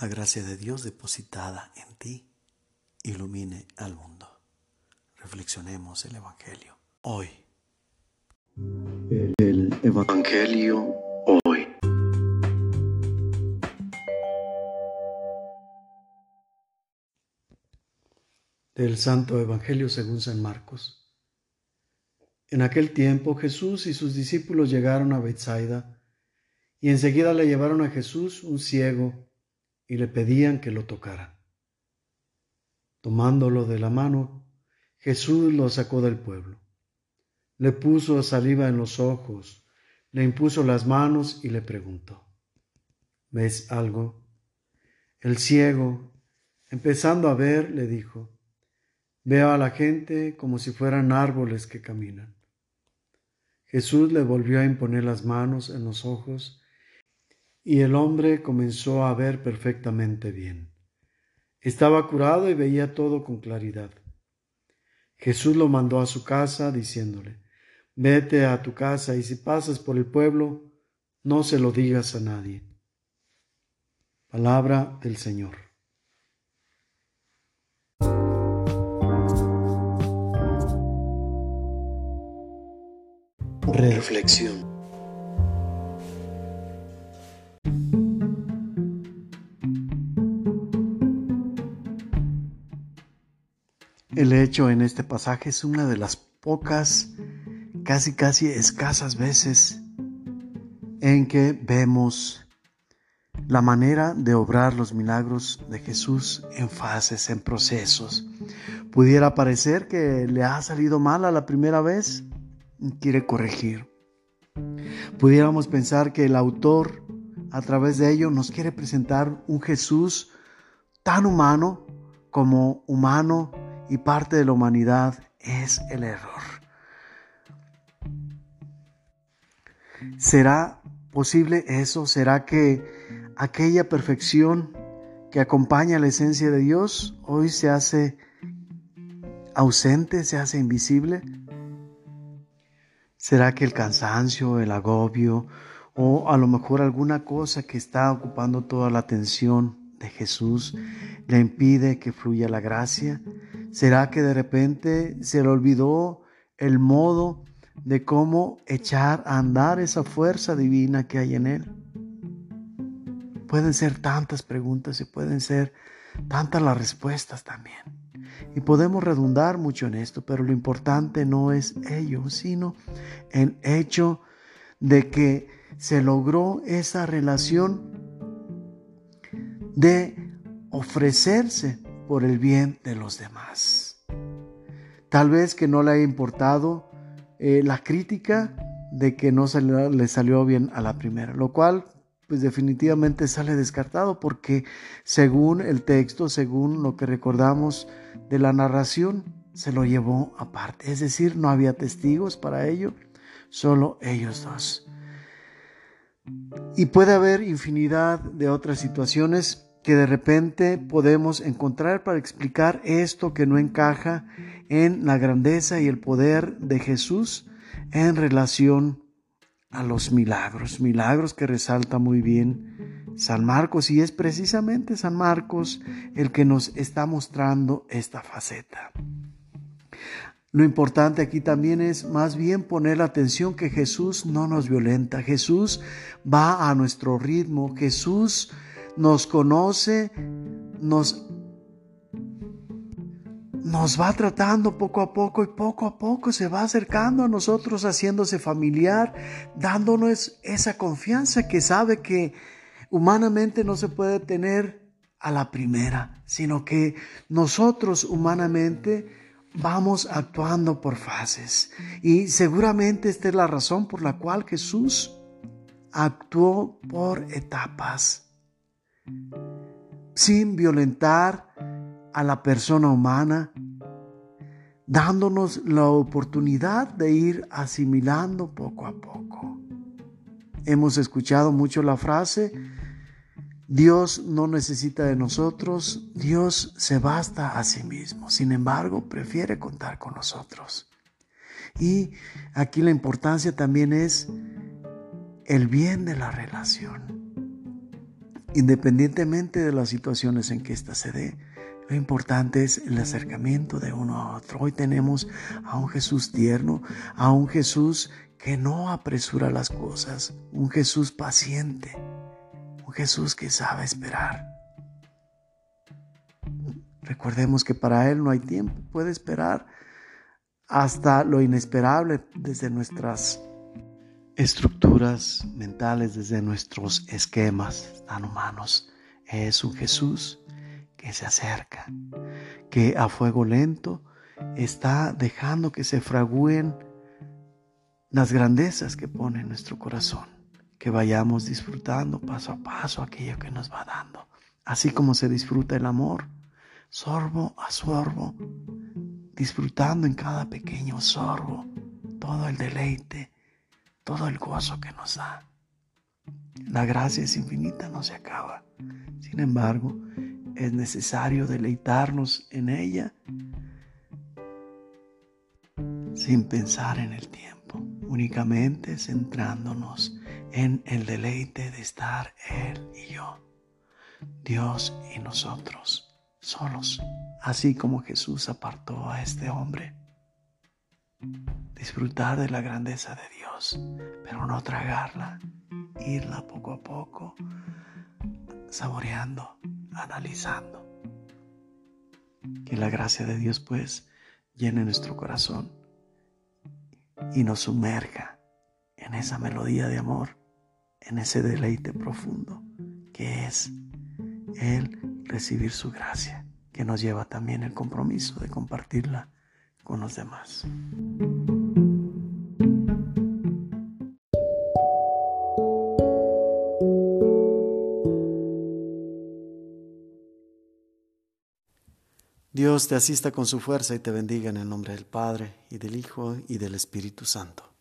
La gracia de Dios depositada en ti ilumine al mundo. Reflexionemos el Evangelio hoy. El Evangelio hoy. Del Santo Evangelio según San Marcos. En aquel tiempo Jesús y sus discípulos llegaron a Bethsaida y enseguida le llevaron a Jesús un ciego y le pedían que lo tocara. Tomándolo de la mano, Jesús lo sacó del pueblo. Le puso saliva en los ojos, le impuso las manos y le preguntó, ¿ves algo? El ciego, empezando a ver, le dijo, veo a la gente como si fueran árboles que caminan. Jesús le volvió a imponer las manos en los ojos y el hombre comenzó a ver perfectamente bien. Estaba curado y veía todo con claridad. Jesús lo mandó a su casa diciéndole, Vete a tu casa y si pasas por el pueblo, no se lo digas a nadie. Palabra del Señor. Reflexión. El hecho en este pasaje es una de las pocas, casi casi escasas veces en que vemos la manera de obrar los milagros de Jesús en fases, en procesos. Pudiera parecer que le ha salido mal a la primera vez y quiere corregir. Pudiéramos pensar que el autor a través de ello nos quiere presentar un Jesús tan humano como humano y parte de la humanidad es el error. ¿Será posible eso? ¿Será que aquella perfección que acompaña la esencia de Dios hoy se hace ausente, se hace invisible? ¿Será que el cansancio, el agobio o a lo mejor alguna cosa que está ocupando toda la atención de Jesús le impide que fluya la gracia? ¿Será que de repente se le olvidó el modo de cómo echar a andar esa fuerza divina que hay en él? Pueden ser tantas preguntas y pueden ser tantas las respuestas también. Y podemos redundar mucho en esto, pero lo importante no es ello, sino el hecho de que se logró esa relación de ofrecerse por el bien de los demás. Tal vez que no le haya importado eh, la crítica de que no le salió bien a la primera, lo cual pues definitivamente sale descartado porque según el texto, según lo que recordamos de la narración, se lo llevó aparte. Es decir, no había testigos para ello, solo ellos dos. Y puede haber infinidad de otras situaciones que de repente podemos encontrar para explicar esto que no encaja en la grandeza y el poder de Jesús en relación a los milagros, milagros que resalta muy bien San Marcos y es precisamente San Marcos el que nos está mostrando esta faceta. Lo importante aquí también es más bien poner la atención que Jesús no nos violenta, Jesús va a nuestro ritmo, Jesús nos conoce, nos, nos va tratando poco a poco y poco a poco se va acercando a nosotros, haciéndose familiar, dándonos esa confianza que sabe que humanamente no se puede tener a la primera, sino que nosotros humanamente vamos actuando por fases. Y seguramente esta es la razón por la cual Jesús actuó por etapas sin violentar a la persona humana, dándonos la oportunidad de ir asimilando poco a poco. Hemos escuchado mucho la frase, Dios no necesita de nosotros, Dios se basta a sí mismo. Sin embargo, prefiere contar con nosotros. Y aquí la importancia también es el bien de la relación independientemente de las situaciones en que ésta se dé. Lo importante es el acercamiento de uno a otro. Hoy tenemos a un Jesús tierno, a un Jesús que no apresura las cosas, un Jesús paciente, un Jesús que sabe esperar. Recordemos que para Él no hay tiempo, puede esperar hasta lo inesperable desde nuestras estructuras mentales, desde nuestros esquemas tan humanos. Es un Jesús que se acerca, que a fuego lento está dejando que se fragúen las grandezas que pone en nuestro corazón, que vayamos disfrutando paso a paso aquello que nos va dando, así como se disfruta el amor, sorbo a sorbo, disfrutando en cada pequeño sorbo todo el deleite, todo el gozo que nos da. La gracia es infinita, no se acaba. Sin embargo, es necesario deleitarnos en ella sin pensar en el tiempo, únicamente centrándonos en el deleite de estar Él y yo, Dios y nosotros, solos, así como Jesús apartó a este hombre. Disfrutar de la grandeza de Dios, pero no tragarla, irla poco a poco, saboreando, analizando. Que la gracia de Dios pues llene nuestro corazón y nos sumerja en esa melodía de amor, en ese deleite profundo que es el recibir su gracia, que nos lleva también el compromiso de compartirla con los demás. Dios te asista con su fuerza y te bendiga en el nombre del Padre, y del Hijo, y del Espíritu Santo.